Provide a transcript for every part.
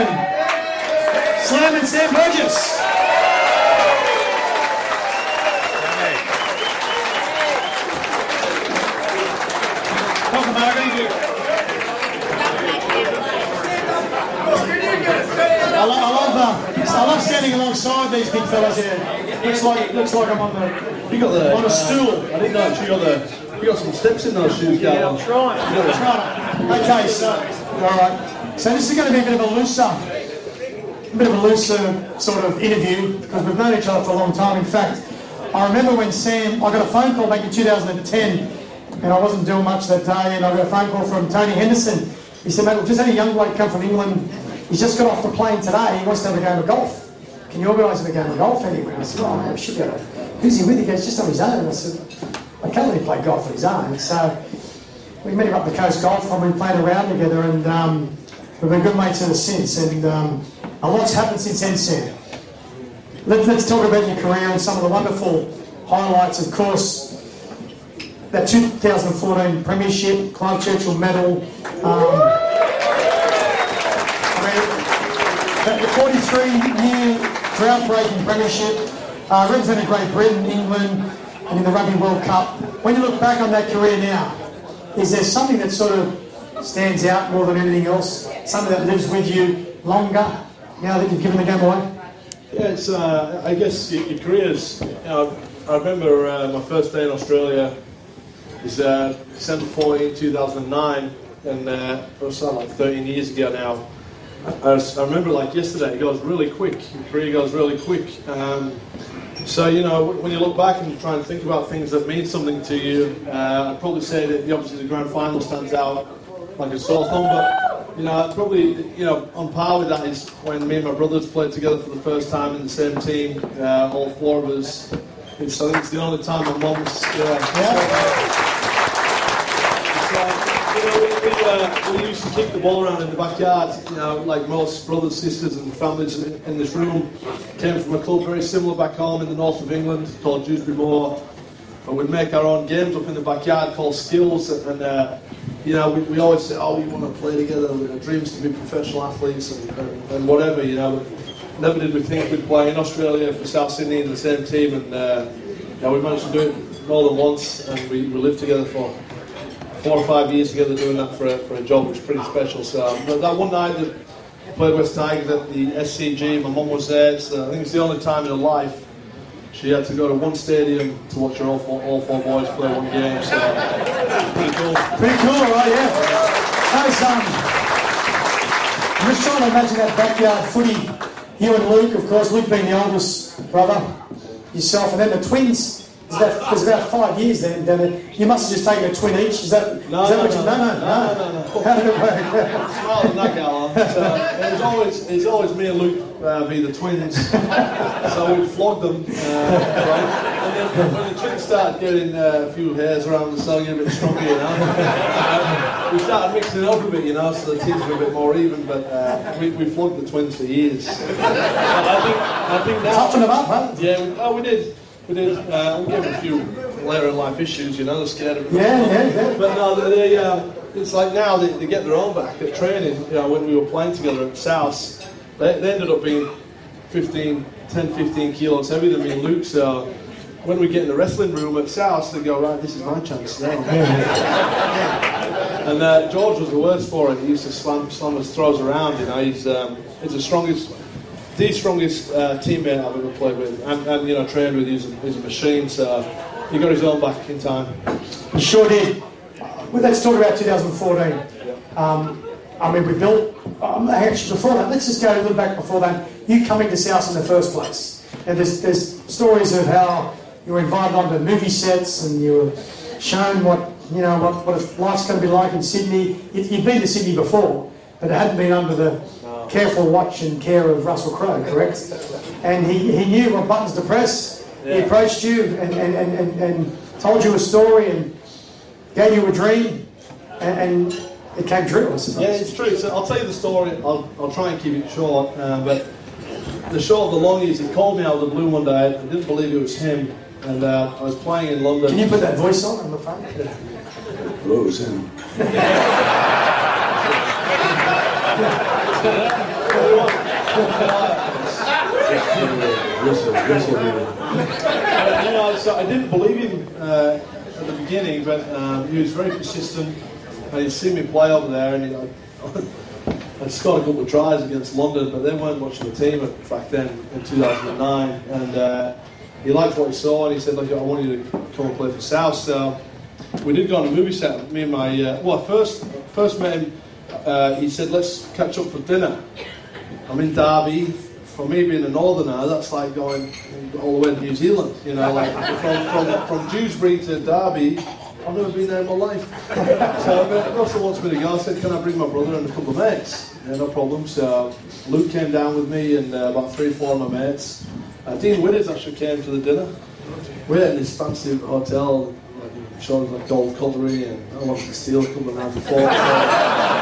Morgan, Slam and Sam Burgess. Welcome, Margaret. I love, I love, uh, I love standing alongside these big fellas here. Looks like, looks like I'm on the, You got the on a stool. I didn't know you got the. You got some steps in those shoes, Gal. Yeah, I'm trying. I'm trying. Okay, so, all right. So this is going to be a bit of a looser, a bit of a looser sort of interview because we've known each other for a long time. In fact, I remember when Sam, I got a phone call back in 2010, and I wasn't doing much that day, and I got a phone call from Tony Henderson. He said, mate, we've just had a young bloke come from England. He's just got off the plane today. He wants to have a game of golf. Can you organise him a game of golf anywhere? I said, oh, I should go. Who's he with? He goes, just on his own. I said, I can't really play golf on his own. So we met him up the coast golf and We played around together, and um, we've been good mates ever since. And um, a lot's happened since then. Let, let's talk about your career and some of the wonderful highlights. Of course, that 2014 Premiership, Clive Churchill Medal. Um, I mean, the 43-year drought-breaking Premiership, uh, Great Britain, England, and in the Rugby World Cup. When you look back on that career now, is there something that sort of stands out more than anything else? Something that lives with you longer now that you've given the game away? Yeah, it's. Uh, I guess your, your careers. You know, I remember uh, my first day in Australia was uh, December 14, 2009, and uh, it was uh, like 13 years ago now. I, I remember like yesterday. It goes really quick. Your career goes really quick. Um, so you know, when you look back and you try and think about things that mean something to you, uh, I'd probably say that the, obviously the grand final stands out like a sore thumb. But you know, probably you know on par with that is when me and my brothers played together for the first time in the same team, uh, all four of us. It's, I think it's the only time my mum's. Yeah. It's like, you know, we, we, uh, we used to kick the ball around in the backyard, you know, like most brothers, sisters, and families in, in this room. Came from a club very similar back home in the north of England called Dewsbury Moor. And we'd make our own games up in the backyard called skills, and uh, you know, we, we always say, oh, we want to play together, have dreams to be professional athletes and, and, and whatever, you know. Never did we think we'd play in Australia for South Sydney in the same team, and uh, yeah, we managed to do it more than once, and we, we lived together for four or five years together doing that for a, for a job, which is pretty special. So but that one night that played West Tigers at the SCG, my mum was there. Uh, I think it's the only time in her life she had to go to one stadium to watch her all four, all four boys play one game. So pretty cool. Pretty cool, right? Yeah. Guys, um, I'm just trying to imagine that backyard footy. You and Luke, of course, Luke being the oldest brother, yourself, and then the twins. There's about, five years then, then it, you must have just taken a twin each. Is that, No, is that no, what you, no. no, no, no, No, no. How did it work? Smarter than that, Gal. So it always it's always me and Luke uh, be the twins. so we'd flog them, uh, right? And then when the twins started getting uh, a few hairs around the cell, getting a bit stronger, you know, uh, we started mixing it up a bit, you know, so the teams were a bit more even. But uh, we, we flogged the twins for years. I think I think now. Toughen them up, huh? Yeah, we, oh, we did. We did. Uh, we gave them a few later in life issues, you know, they're scared of it. Yeah, yeah, yeah. But no, they, um, it's like now they, they get their own back at training. You know, when we were playing together at South, they, they ended up being 15, 10, 15 kilos heavier than me and Luke. So when we get in the wrestling room at South, they go, right, this is my chance now. and uh, George was the worst for it. He used to slam, slam his throws around. You know, he's um, he's the strongest. The strongest uh, teammate I've ever played with, and, and you know, trained with. He's a, he's a machine, so he got his own back in time. Sure did. Well, let's talk about 2014. Um, I mean, we built. Um, actually, before that, let's just go a little back before that. You coming to South in the first place, and there's, there's stories of how you were invited onto movie sets and you were shown what you know what, what life's going to be like in Sydney. You, you'd been to Sydney before, but it hadn't been under the careful watch and care of Russell Crowe, correct? And he, he knew what buttons to press. He approached you and, and, and, and, and told you a story and gave you a dream, and, and it came true, I suppose. Yeah, it's true. So I'll tell you the story. I'll, I'll try and keep it short. Uh, but the short of the long is, he called me out of the blue one day. I didn't believe it was him. And uh, I was playing in London. Can you put that voice on on the phone? Hello, it's him. we uh, you know, so I didn't believe him uh, at the beginning, but um, he was very persistent. And he'd seen me play over there, and he, I, I scored a couple of tries against London, but they weren't much of a team back then in 2009. And uh, he liked what he saw, and he said, "Look, I want you to come and play for South." So we did go on a movie set. Me and my uh, well, first first met him. Uh, he said, "Let's catch up for dinner." I'm in Derby. For me being a northerner, that's like going all the way to New Zealand. You know, like from, from, from Dewsbury to Derby, I've never been there in my life. so Russell wants me to go. I said, can I bring my brother and a couple of mates? Yeah, no problem. So Luke came down with me and uh, about three, four of my mates. Uh, Dean Widders actually came to the dinner. We are in this fancy hotel, like, showed like gold cutlery, and I wanted to steal a couple of and forks.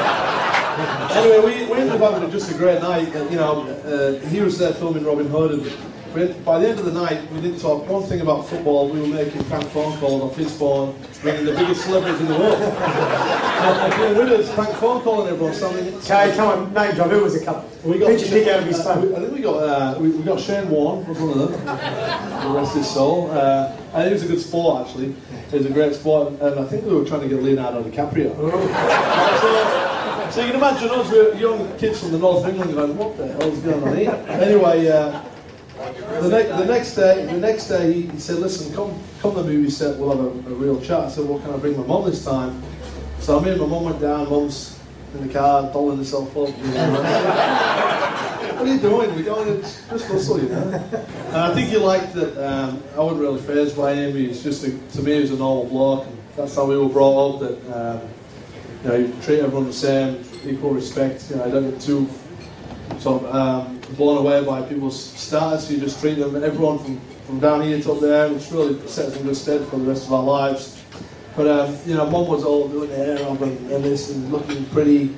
Anyway, we, we ended up having just a great night. And, you know, uh, he was there filming Robin Hood, and by the end of the night, we didn't talk one thing about football. We were making prank phone calls off his phone, bringing the biggest celebrities in the world. and with us, prank phone calling everyone. Something. Okay, come on, name drop. Who was a couple? We got Did you pick out of his phone? I think we got uh, we, we got Shane Warne was one of them. the rest his soul. Uh, and he was a good sport actually. He was a great sport, and I think we were trying to get Leonardo DiCaprio. so, you can imagine us, we're young kids from the north of England going, what the hell's going on here? Anyway, uh, the, ne- the next day, the next day he, he, said, listen, come come to the movie set, we'll have a, a, real chat. I said, well, can I bring my mum this time? So me and my mum went down, mum's in the car, dolling herself up. You know, what are you doing? We're going to Russell, you know. And I think he liked that um, I wasn't really phased by him. He's just, a, to me, he was a normal bloke. And that's how we were brought up, that um, you know, you treat everyone the same, equal respect. You know, I don't get too sort of um, blown away by people's status. You just treat them, everyone from, from down here to up there, which really sets in good stead for the rest of our lives. But um, you know, mum was all doing the hair and, and this and looking pretty.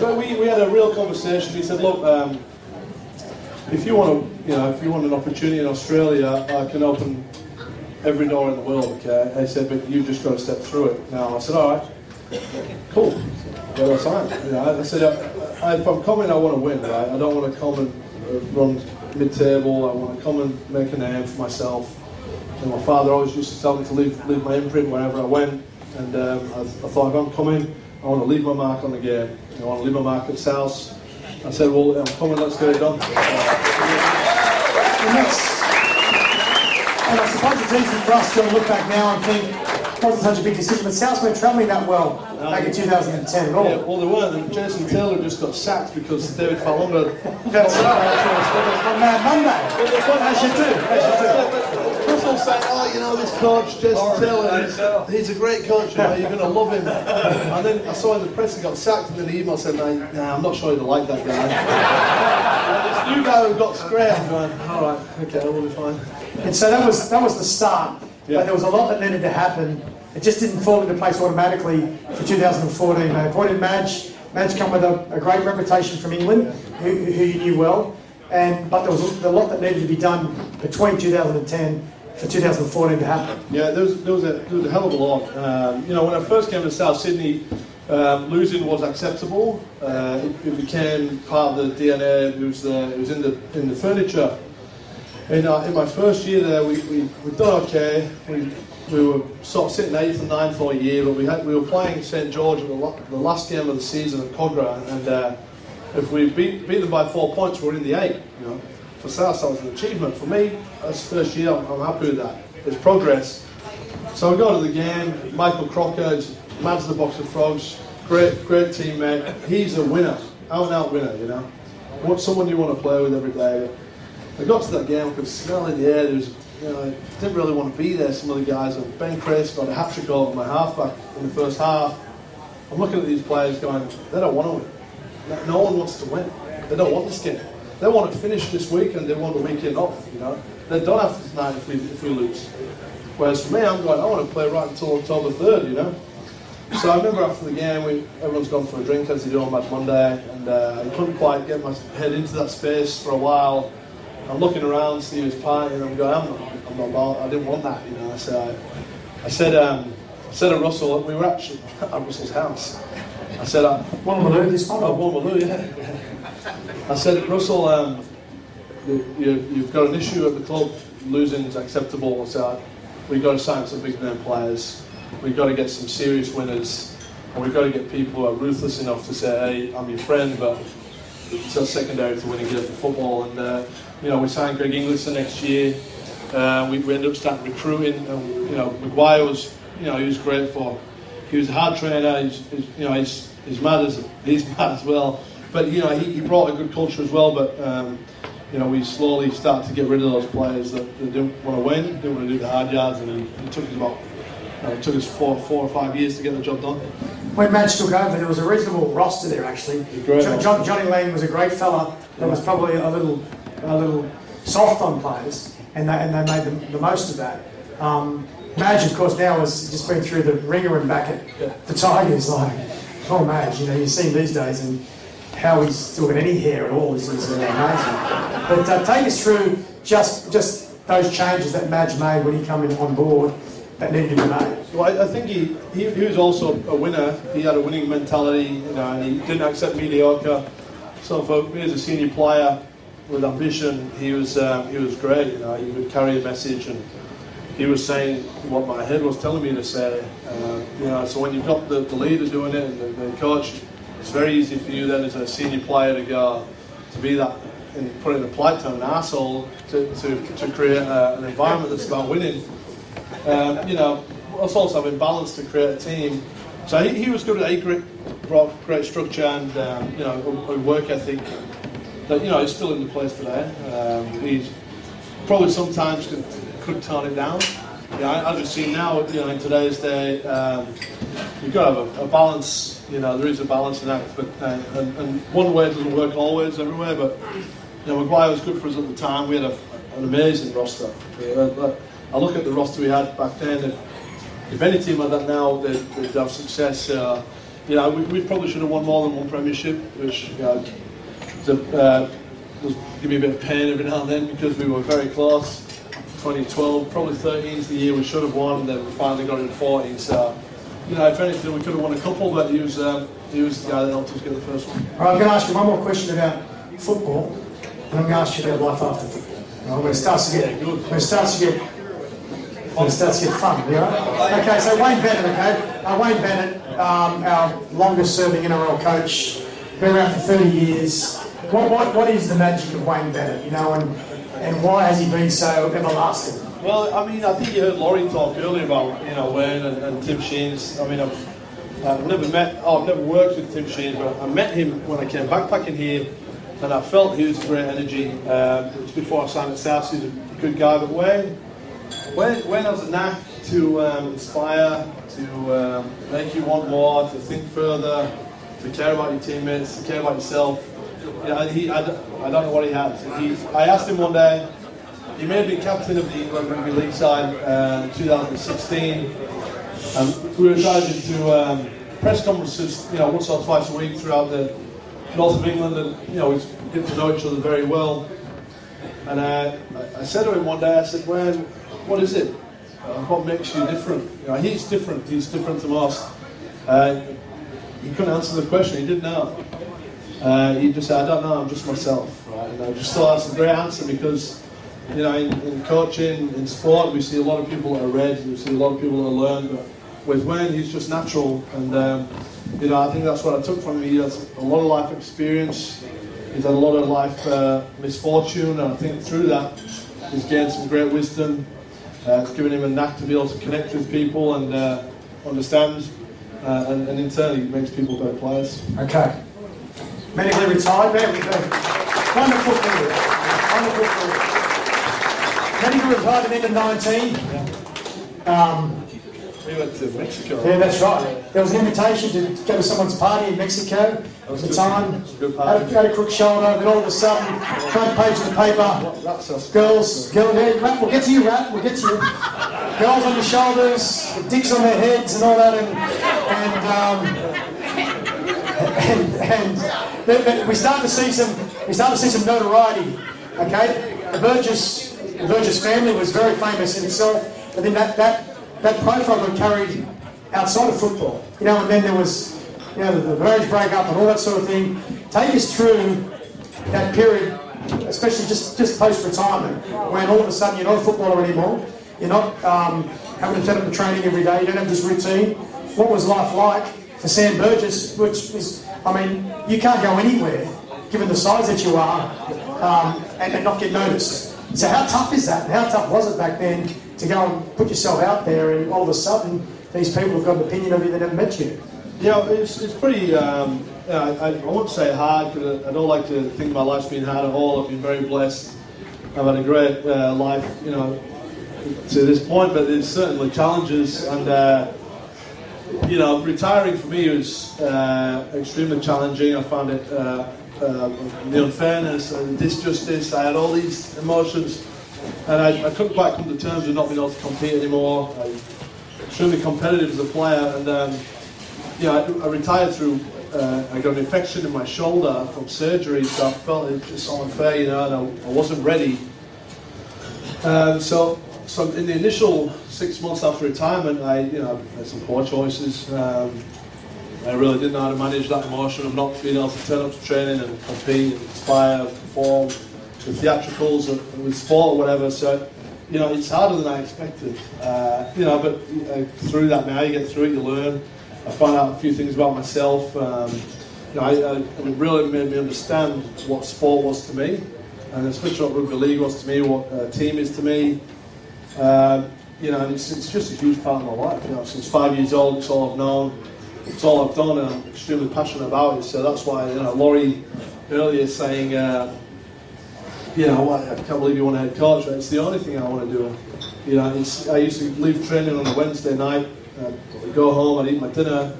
but we, we had a real conversation. He said, "Look, um, if you want to, you know, if you want an opportunity in Australia, I can open every door in the world. Okay, they said, but you've just got to step through it. Now I said, all right, cool. Well, I signed. You know, I said, if I'm coming, I want to win. Right? I don't want to come and run mid-table. I want to come and make a name for myself. And my father always used to tell me to leave, leave my imprint wherever I went. And um, I, I, thought, if I'm coming, I want to leave my mark on the game. I want to leave my mark at South. I said, well, I'm coming, let's get it done. And I suppose it's easy for us to look back now and think, it wasn't such a big decision, but Souths weren't travelling that well back in 2010 at all. Yeah, well, they weren't. And Jason Taylor just got sacked because David Fa'alogo. That's right. On Mad Monday. As you do. As you do. Russell saying, oh, you know, this coach, Jason Taylor, he's, he's, a great coach, you know, you're going to love him. And then I saw in the press he got sacked, and then the email said, nah, I'm not sure you'd like that guy. and this new guy who got scrapped, going, all right, okay, we'll be fine. And so that was, that was the start. Yeah. But there was a lot that needed to happen. It just didn't fall into place automatically for 2014. They appointed Madge. Madge come with a, a great reputation from England, who, who you knew well. And, but there was a lot that needed to be done between 2010 for 2014 to happen? Yeah, there was, there was, a, there was a hell of a lot. Um, you know, when I first came to South Sydney, um, losing was acceptable. Uh, it, it, became part of the DNA. It was, uh, it was in the in the furniture. In, uh, in my first year there, we we we done okay. We we were sort of sitting eighth and ninth all year, but we had we were playing St George in the, the last game of the season at Kogarah, and uh, if we beat beat them by four points, we we're in the eight. You know for South, that was an achievement. For me, that's first year, I'm, I'm happy with that. It's progress. So we go to the game. Michael Crocker, man's the box of frogs. Great, great teammate. He's a winner, out and out winner. You know, what someone you want to play with every day. I got to that game, I could smell in the air. There was, you know, I didn't really want to be there. Some of the guys, and Ben Chris got a hat trick over my halfback in the first half. I'm looking at these players going, they don't want to win. No one wants to win. They don't want this game. They want to finish this week and they want the weekend off, you know. They don't have to tonight if we, if we lose. Whereas for me, I'm going, I want to play right until October 3rd, you know. So I remember after the game, we, everyone's gone for a drink as they do on Mad Monday, and uh, I couldn't quite get my head into that space for a while. I'm looking around, Steve is partying, and I'm going, I'm not, I'm not, I didn't want that, you know. So I, I said, um, said to Russell, we were actually at Russell's house. I said, uh, Woolloomooloo, this yeah. I said, Russell, um, you, you've got an issue at the club, losing's acceptable. So we've got to sign some big name players. We've got to get some serious winners. And we've got to get people who are ruthless enough to say, hey, I'm your friend, but it's just secondary to winning of football. And, uh, you know, we signed Greg Inglis the next year. Uh, we, we ended up starting recruiting. And, you know, Maguire was, you know, he was great for. He was a hard trainer. He's, he's you know, he's, he's mad as he's mad as well. But you know, he, he brought a good culture as well. But um, you know, we slowly started to get rid of those players that, that didn't want to win, didn't want to do the hard yards, and it took us about uh, it took us four, four or five years to get the job done. When Madge took over, there was a reasonable roster there actually. John, John, Johnny Lang was a great fella. There was probably a little, a little soft on players, and they, and they made the, the most of that. Um, Madge, of course, now has just been through the ringer and back at the Tigers. Like, oh, Madge, you know, you see him these days, and how he's still got any hair at all is, is amazing. But uh, take us through just just those changes that Madge made when he came in on board that needed to be made. Well, I, think he, he, he was also a winner. He had a winning mentality, you know, and he didn't accept mediocre. So for me as a senior player with ambition, he was um, he was great. You know, he would carry a message and he was saying what my head was telling me to say. Uh, you know, so when you've got the, the leader doing it and the, the coach it's very easy for you then as a senior player to go to be that and put in a polite term, an asshole to, to, to create a, an environment that's about winning. Um, you know, us also having balance to create a team. So he, he was good at a great, brought great structure and um, you know a, a, work ethic that you know is still in the place today. Um, he's probably sometimes could, could tone it down. Yeah, I, I just see now, you know, in today's day, um, you've got to have a, a balance you know, there is a balance in that, but uh, and, and, one way doesn't work always everywhere. But you know, Maguire was good for us at the time. We had a, an amazing roster. I look at the roster we had back then. And if any team had that now, they'd, they'd have success. Uh, you know, we, we, probably should have won more than one Premiership, which you know, the, uh, was give me a bit of pain every now and then because we were very close. 2012, probably 13 is the year we should have won, and then we finally got in 14. So you know, if anything, we could have won a couple, but he was um, he was the guy that helped us get the first one. All right, I'm going to ask you one more question about football, and I'm going to ask you about life after football. Right, when it starts to get, when it starts to get, when it starts to get fun, you know? Okay, so Wayne Bennett, okay, uh, Wayne Bennett, um, our longest-serving NRL coach, been around for 30 years. What, what, what is the magic of Wayne Bennett, you know, and, and why has he been so everlasting? Well, I mean, I think you heard Laurie talk earlier about you know Wayne and, and Tim Sheens. I mean, I've, I've never met, oh, I've never worked with Tim Sheens, but I met him when I came backpacking here, and I felt he was great energy. Um, it was before I signed at South. He's a good guy, but Wayne, Wayne, Wayne has a knack to um, inspire, to um, make you want more, to think further, to care about your teammates, to care about yourself. Know, he, I, I don't know what he has. He, I asked him one day he may have been captain of the England Rugby League side uh, in 2016. Um, we were invited to um, press conferences, you know, once or twice a week throughout the north of England, and you know, we get to know each other very well. And uh, I said to him one day, I said, "Well, what is it? Uh, what makes you different?" You know, he's different. He's different to us. Uh, he couldn't answer the question. He didn't know. Uh, he just said, "I don't know. I'm just myself." Right? And I just thought that's a great answer because you know, in, in, coaching, in sport, we see a lot of people that are red, we see a lot of people that learn, but with Wayne, he's just natural, and um, you know, I think that's what I took from him. He has a lot of life experience, he's had a lot of life uh, misfortune, and I think through that, he's gained some great wisdom. Uh, it's given him a knack to be able to connect with people and uh, understand, uh, and, and internally makes people better players. Okay. Medically retired, wonderful career. Wonderful career. He retired at the 19. Um, we went to Mexico. Yeah, that's right. There was an invitation to go to someone's party in Mexico at the time. Had a, had a crook shoulder, then all of a sudden, front page of the paper, girls, girl, yeah, we'll get to you, Rat, we'll get to you. Girls on the shoulders, dicks on their heads and all that, and, and, um, and, and we start to see some, we start to see some notoriety. Okay, the Burgess the Burgess family was very famous in itself, but then that, that, that profile got carried outside of football. You know, and then there was, you know, the, the marriage breakup and all that sort of thing. Take us through that period, especially just, just post-retirement, when all of a sudden you're not a footballer anymore. You're not um, having to turn up to training every day. You don't have this routine. What was life like for Sam Burgess, which is, I mean, you can't go anywhere given the size that you are um, and, and not get noticed. So how tough is that? How tough was it back then to go and put yourself out there and all of a sudden these people have got an opinion of you that they never met you? Yeah, it's, it's pretty, um, I, I won't say hard because I don't like to think my life's been hard at all. I've been very blessed. I've had a great uh, life, you know, to this point, but there's certainly challenges and uh, you know, retiring for me was uh, extremely challenging. I found it uh, uh, the unfairness and disjustice. I had all these emotions, and I, I, couldn't quite come to terms with not being able to compete anymore. I was extremely competitive as a player, and um, yeah, I, I, retired through. Uh, I got an infection in my shoulder from surgery, so I felt it just unfair, you know, and I, I wasn't ready. Um, so so in the initial six months after retirement, I you know made some poor choices. Um, I really didn't know how to manage that emotion of not being able to turn up to training and compete, and inspire, perform, the theatricals with sport or whatever. So you know it's harder than I expected. Uh, you know, but uh, through that now you get through it, you learn. I found out a few things about myself. Um, you know, I, I, it really made me understand what sport was to me, and especially what rugby league was to me, what a team is to me. Um, you know, and it's, it's just a huge part of my life. You know, since five years old, it's all I've known, it's all I've done, and I'm extremely passionate about it. So that's why, you know, Laurie earlier saying, uh, you know, I can't believe you want to head coach. It's the only thing I want to do. You know, it's, I used to leave training on a Wednesday night, I'd go home, I'd eat my dinner,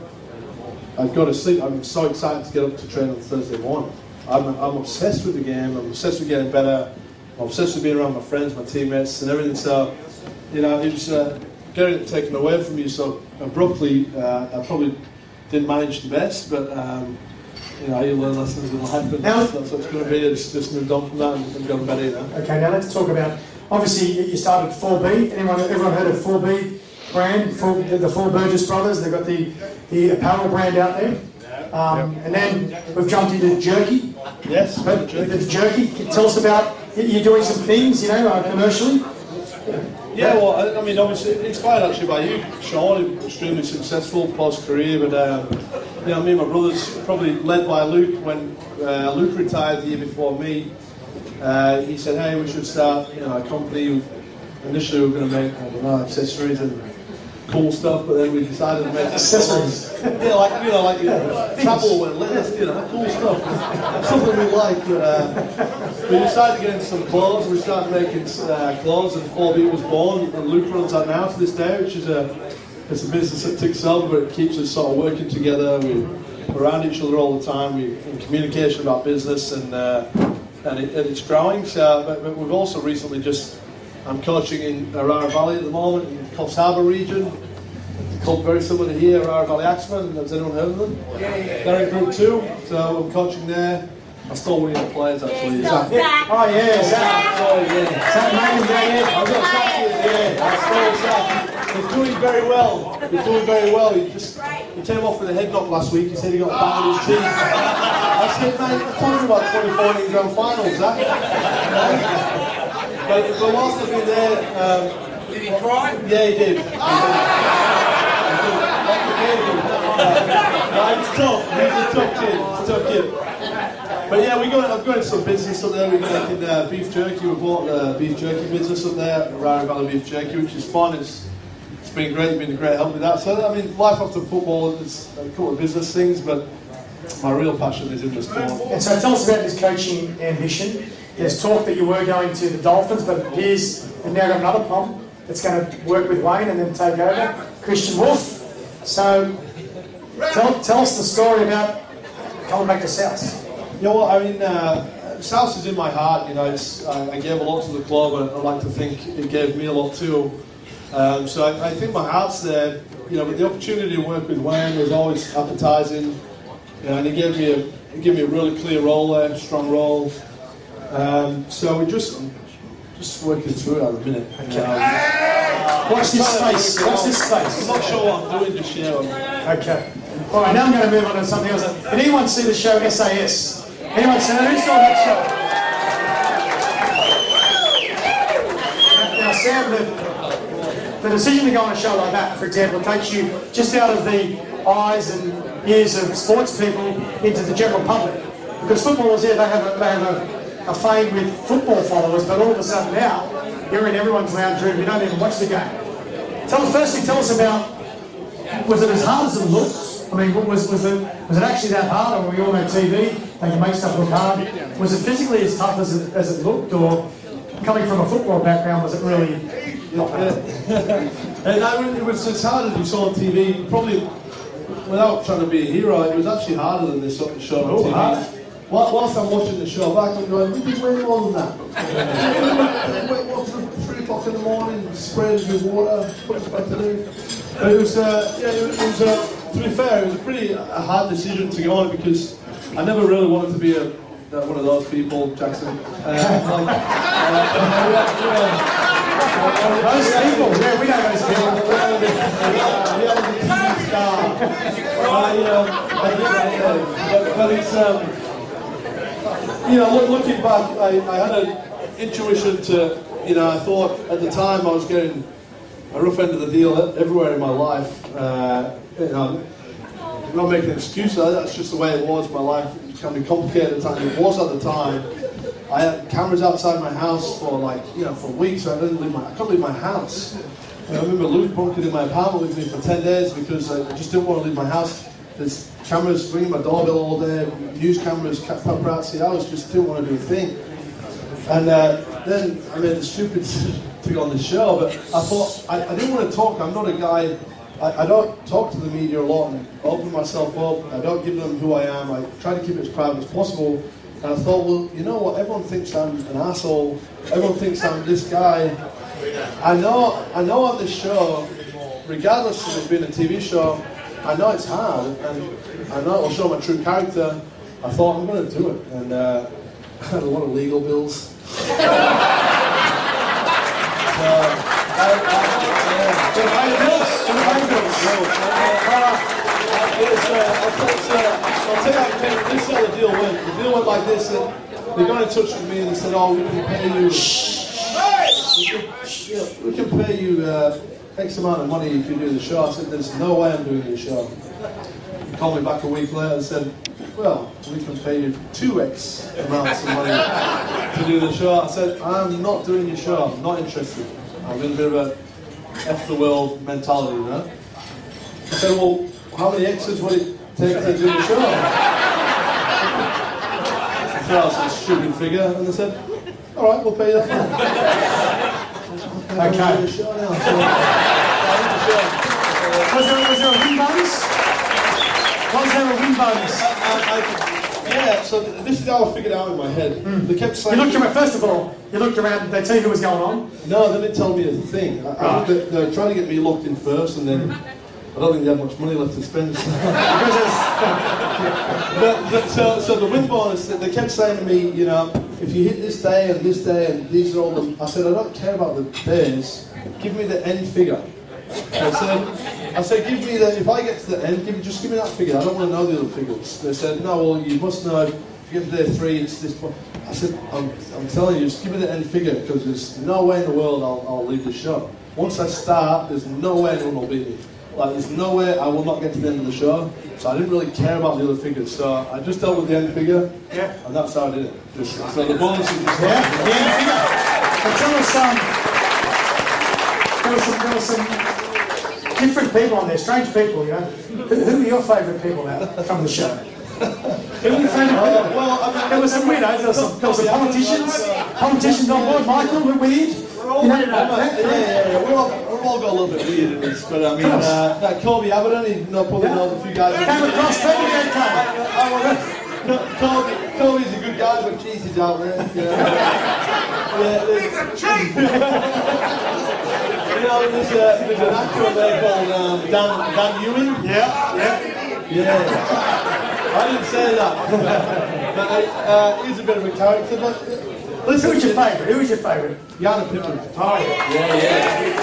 I'd go to sleep. I'm so excited to get up to train on Thursday morning. I'm, I'm obsessed with the game. I'm obsessed with getting better. I'm obsessed with being around my friends, my teammates, and everything. So you know, it was uh, getting it taken away from you so abruptly. Uh, I probably didn't manage the best, but um, you know, you learn lessons in life, and now, that's what it's going to be. It's just moved on from that and, and gone better. You know? Okay, now let's talk about. Obviously, you started 4B. Anyone, everyone heard of 4B brand? Four, the Four Burgess brothers. They've got the the apparel brand out there. Um, and then we've jumped into jerky. Yes, but the jerky. Tell us about you're doing some things, you know, uh, commercially. Yeah, well, I, I, mean, obviously, inspired actually by you, Sean, extremely successful post career, but um, you know, me and my brothers, probably led by Luke, when uh, Luke retired the year before me, uh, he said, hey, we should start you know, a company. Initially, we were going to make, I don't know, accessories and cool stuff, but then we decided to make accessories. yeah, like you know, like you know, travel and let's you know, cool stuff, something we like. But, uh, we decided to get into some clothes. We started making uh, clothes, and 4B was born. And Luke runs that now to this day, which is a it's a business that ticks over, but it keeps us sort of working together. We, around each other all the time. We in communication about business, and uh, and, it, and, it's growing. So, but, but we've also recently just I'm coaching in Orara Valley at the moment, in Coffs Harbour region. It's called very similar to here, Orara Valley Axemen. Has anyone heard of them? Yeah, yeah. They're in Group 2, so I'm coaching there. I stole one of the players actually. Zach. Yeah. Oh yeah, Zach. Oh yeah. Zach Macken, I've got Zach Yeah, I stole Zach. He's doing very well. He's doing very well. He just he came off with a head knock last week. He said he got banged with his cheek. I said, mate, I'm talking about 2014 grand finals, Zach. But, but whilst I've been there, um, did he cry? Yeah, he did. He did. no, he's tough. He's a tough kid. He's a tough kid. But yeah, we got. I've got some business up there. We're making uh, beef jerky. We bought a beef jerky business up there, Orara Valley Beef Jerky, which is fun. It's it's been great. It's been a great help with that. So I mean, life after football is a couple of business things, but my real passion is in the sport. And so tell us about this coaching ambition. There's talk that you were going to the Dolphins, but it appears you've now got another problem that's going to work with Wayne and then take over, Christian Wolf. So tell, tell us the story about coming back to South. Know what, I mean, uh, South is in my heart. You know, I, I, gave a lot to the club, and I like to think it gave me a lot too. Um, so I, I, think my heart's there. You know, but the opportunity to work with Wayne was always appetising. You know, and he gave me a he gave me a really clear role there, strong role. Um, so we're just just working through it at the minute. Okay. Um, Watch this space. Watch this I'm not sure what I'm doing just yet. Okay. All right, now I'm going to move on to something else. Did anyone see the show SAS? Anyone see that? Who saw that show? Now, now, Sam, the, the decision to go on a show like that, for example, takes you just out of the eyes and ears of sports people into the general public. Because footballers, yeah, they have a, they have a, a fame with football followers, but all of a sudden now, you're in everyone's lounge room, you don't even watch the game. Tell us, firstly, tell us about was it as hard as it looked? I mean, what was, was, it, was it actually that hard? Or we all know TV, they can make stuff look hard. Was it physically as tough as it, as it looked? Or coming from a football background, was it really not? And I mean, it was as hard as you saw on TV. Probably, without trying to be a hero, it was actually harder than this sort of show on Oh, TV. hard. While- Whilst I'm watching the show back, I'm going, we did way more than that. Wait, what, three o'clock in the morning, spraying with water, put was back to do? But it was, uh, yeah, it was, uh, to be fair, it was a pretty uh, hard decision to go on because I never really wanted to be a, uh, one of those people, Jackson. Uh, like, uh, Those people, yeah, we know those people. But it's, um, you know, look, looking back, I, I had an intuition to, you know, I thought at the time I was getting a rough end of the deal everywhere in my life. Uh, you know, I'm not making an excuse, that's just the way it was. My life can be complicated at times. It was at the time. I had cameras outside my house for like, you know, for weeks. I didn't leave my, I couldn't leave my house. I remember Luke bunkered in my apartment with me for 10 days because I just didn't want to leave my house. There's cameras ringing my doorbell all day, news cameras, paparazzi. I was just didn't want to do a thing. And uh, then I made the stupid to go on the show, but I thought I, I didn't want to talk. I'm not a guy. I, I don't talk to the media a lot and open myself up. I don't give them who I am. I try to keep it as private as possible. And I thought, well, you know what? Everyone thinks I'm an asshole. Everyone thinks I'm this guy. I know. I know on this show, regardless of it being a TV show, I know it's hard, and I know it'll show my true character. I thought I'm going to do it, and uh, I had a lot of legal bills. Uh, uh, like this: that they got in touch with me and they said, "Oh, we can pay you. We can, yeah, we can pay you uh, X amount of money if you do the show." I said, "There's no way I'm doing the show." He called me back a week later and said, "Well, we can pay you two X amounts of money to do the show." I said, "I'm not doing your show. I'm not interested. I'm in a bit of a F the world mentality, you know." I said, well, how many X's would it take to do the show? I threw out some stupid figure, and they said, all right, we'll pay you that. Okay. I'll do the show now. So, I did the show. Was there, was there a win bonus? Was there a win bonus? I, I, yeah, so this is how I figured it out in my head. They kept saying. You looked around, first of all, you looked around, they tell you who was going on. no, they didn't tell me a thing. Right. they, they were trying to get me locked in first, and then I don't think they had much money left to spend. But, but so, so the win bonus, they kept saying to me, you know, if you hit this day and this day and these are all the, I said, I don't care about the days, give me the end figure. I said, I said, give me the, if I get to the end, give me, just give me that figure, I don't want to know the other figures. They said, no, well, you must know, if you get to day three, it's this point. I said, I'm, I'm telling you, just give me the end figure, because there's no way in the world I'll, I'll leave the show. Once I start, there's no way anyone will beat me. Like, there's no way I will not get to the end of the show. So I didn't really care about the other figures. So I just dealt with the end figure, Yeah. and that's how I did it. Just, so the bonus is just yeah, the end figure. But tell us, um, there was some, there was some different people on there, strange people, you know. Who, who are your favourite people out from the show? Who are your favourite people? well, I mean, There were some weirdos, there were some, there were some politicians, politicians on board, Michael, were weird. We're all, You know, yeah, yeah, yeah, we're all, we're all got a little bit weird in this, but I mean, uh, that Colby Abaddon, he no, probably knows a few guys. Came across, people get come. No, Colby, Colby's a good guy, but Jesus he's out there. Know, yeah, there's, you know there's, a, there's an actor there called um, Dan, Dan Ewing. Yeah, yeah. Yeah. I didn't say that. but, uh, he's a bit of a character, but Who was your favourite? Who's your favourite? Jana Pittman. Oh, yeah. Yeah, yeah.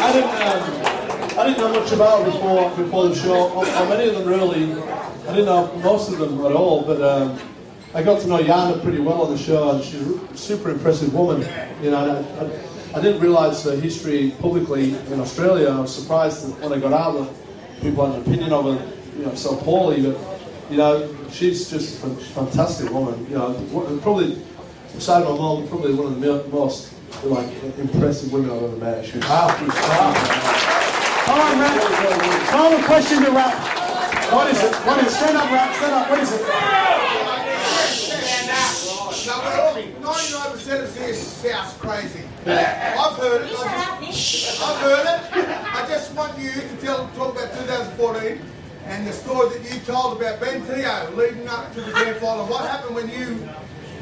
I didn't, um, I didn't know much about her before before the show. Or, or many of them really. I didn't know most of them at all, but um, I got to know Yana pretty well on the show, and she's a super impressive woman. You know, I, I, I didn't realise her history publicly in Australia. I was surprised that when I got out that people had an opinion of her, you know, so poorly. But you know, she's just a fantastic woman. You know, probably beside my mom, probably one of the most like impressive women I've ever met. She was Wow. All right, Matt. Final question to wrap. What is it? What is it? Stand up, Matt. Stand up. What is it? Ninety-nine percent of this sounds crazy. I've heard it. I just, I've heard it. I just want you to tell, talk about 2014 and the story that you told about Ben Te'o leading up to the grand final. What happened when you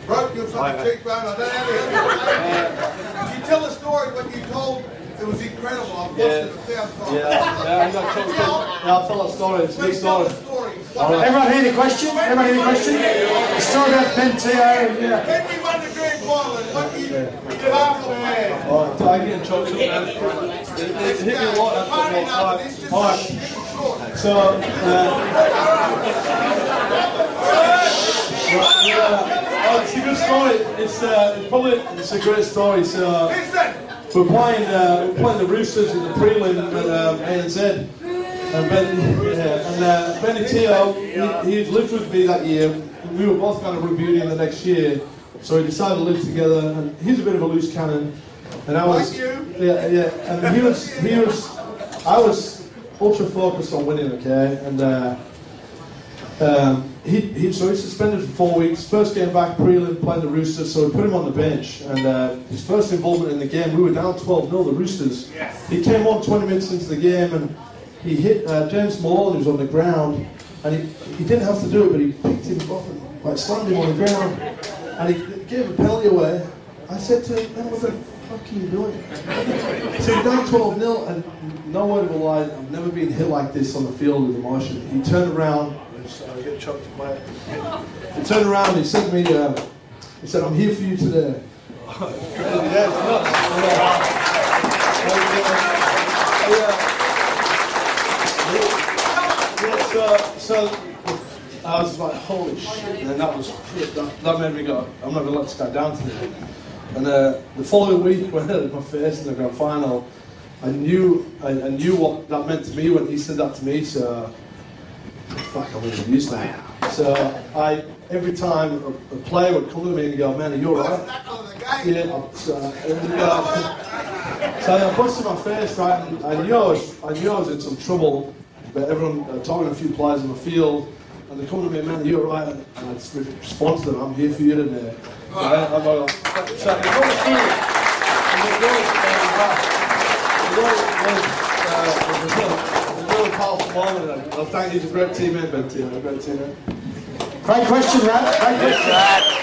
broke your fucking cheekbone? I don't know. How you tell the story when you told. It was incredible. I've watched it a thousand times. Yeah, yeah, I'm not sure. Yeah, I'll tell a story. It's a big Please tell story. the story. All right. Everyone hear the question? Everyone hear the question? The story about Ben Te'o. Yeah. When we won the grand final, what you did after man. All right, I get choked up, man. It, it hit me a lot after Party the enough. time. It's just All right, keep it short. so, uh, oh, it's a good story. It's, uh, it's probably it's a great story. So, we're playing uh, we're playing the Roosters in the prelim at um, ANZ. And Ben, yeah, and uh, Benny Te'o, he, he lived with me that year. We were both to review him the next year, so we decided to live together. And he's a bit of a loose cannon, and I was, yeah, yeah. And he was, he was, I was ultra focused on winning, okay. And uh, um, he, he, so he's suspended for four weeks. First game back, prelim, playing the Roosters, so we put him on the bench. And uh, his first involvement in the game, we were down 12 0 the Roosters. He came on 20 minutes into the game and he hit uh, James Maloney, who was on the ground. And he, he didn't have to do it, but he picked him up and like, slammed him on the ground. And he gave a penalty away. I said to him, man, what the fuck are you doing? So you're down 12 0, and no word of a lie, I've never been hit like this on the field with emotion. He turned around, I get choked in He turned around, he said to me, uh, he said, I'm here for you today. yeah, it's nuts. Yeah. Yeah. Yeah, so, so I was like, holy shit, and that was that, that made me go, I'm not gonna let this guy down today. And uh, the following week, when I had my face in the grand final, I knew I, I knew what that meant to me when he said that to me. So, fuck, I'm gonna use that. So I every time a, a player would come to me and go, man, are you alright? Yeah, so, uh, so I busted my face, right? And I knew I was, I knew I was in some trouble. But everyone uh, talking to a few players in the field, and they come to me, man, you're right. And I just respond to them, I'm here for you today. And I- I'm like, so it goes through. And it goes, uh, it goes, uh, it a- it a really powerful moment. And I thank you, he's a great teammate, Ben T. A great teammate. Great question, Matt. Great question.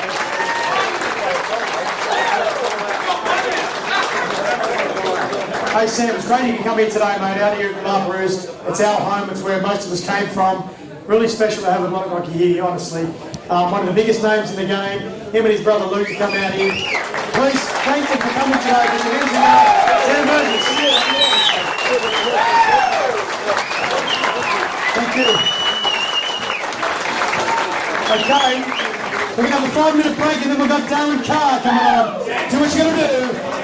Hey Sam, it's great you can come here today, mate, out here at Barbaroos. It's our home, it's where most of us came from. Really special to have a bloke like you here, honestly. Um, one of the biggest names in the game. Him and his brother Luke have come out here. Please thank them for coming today. Your hands. Thank you. Okay, we're going to have got a five minute break and then we've got Darren Carr coming on. Do what you're going to do.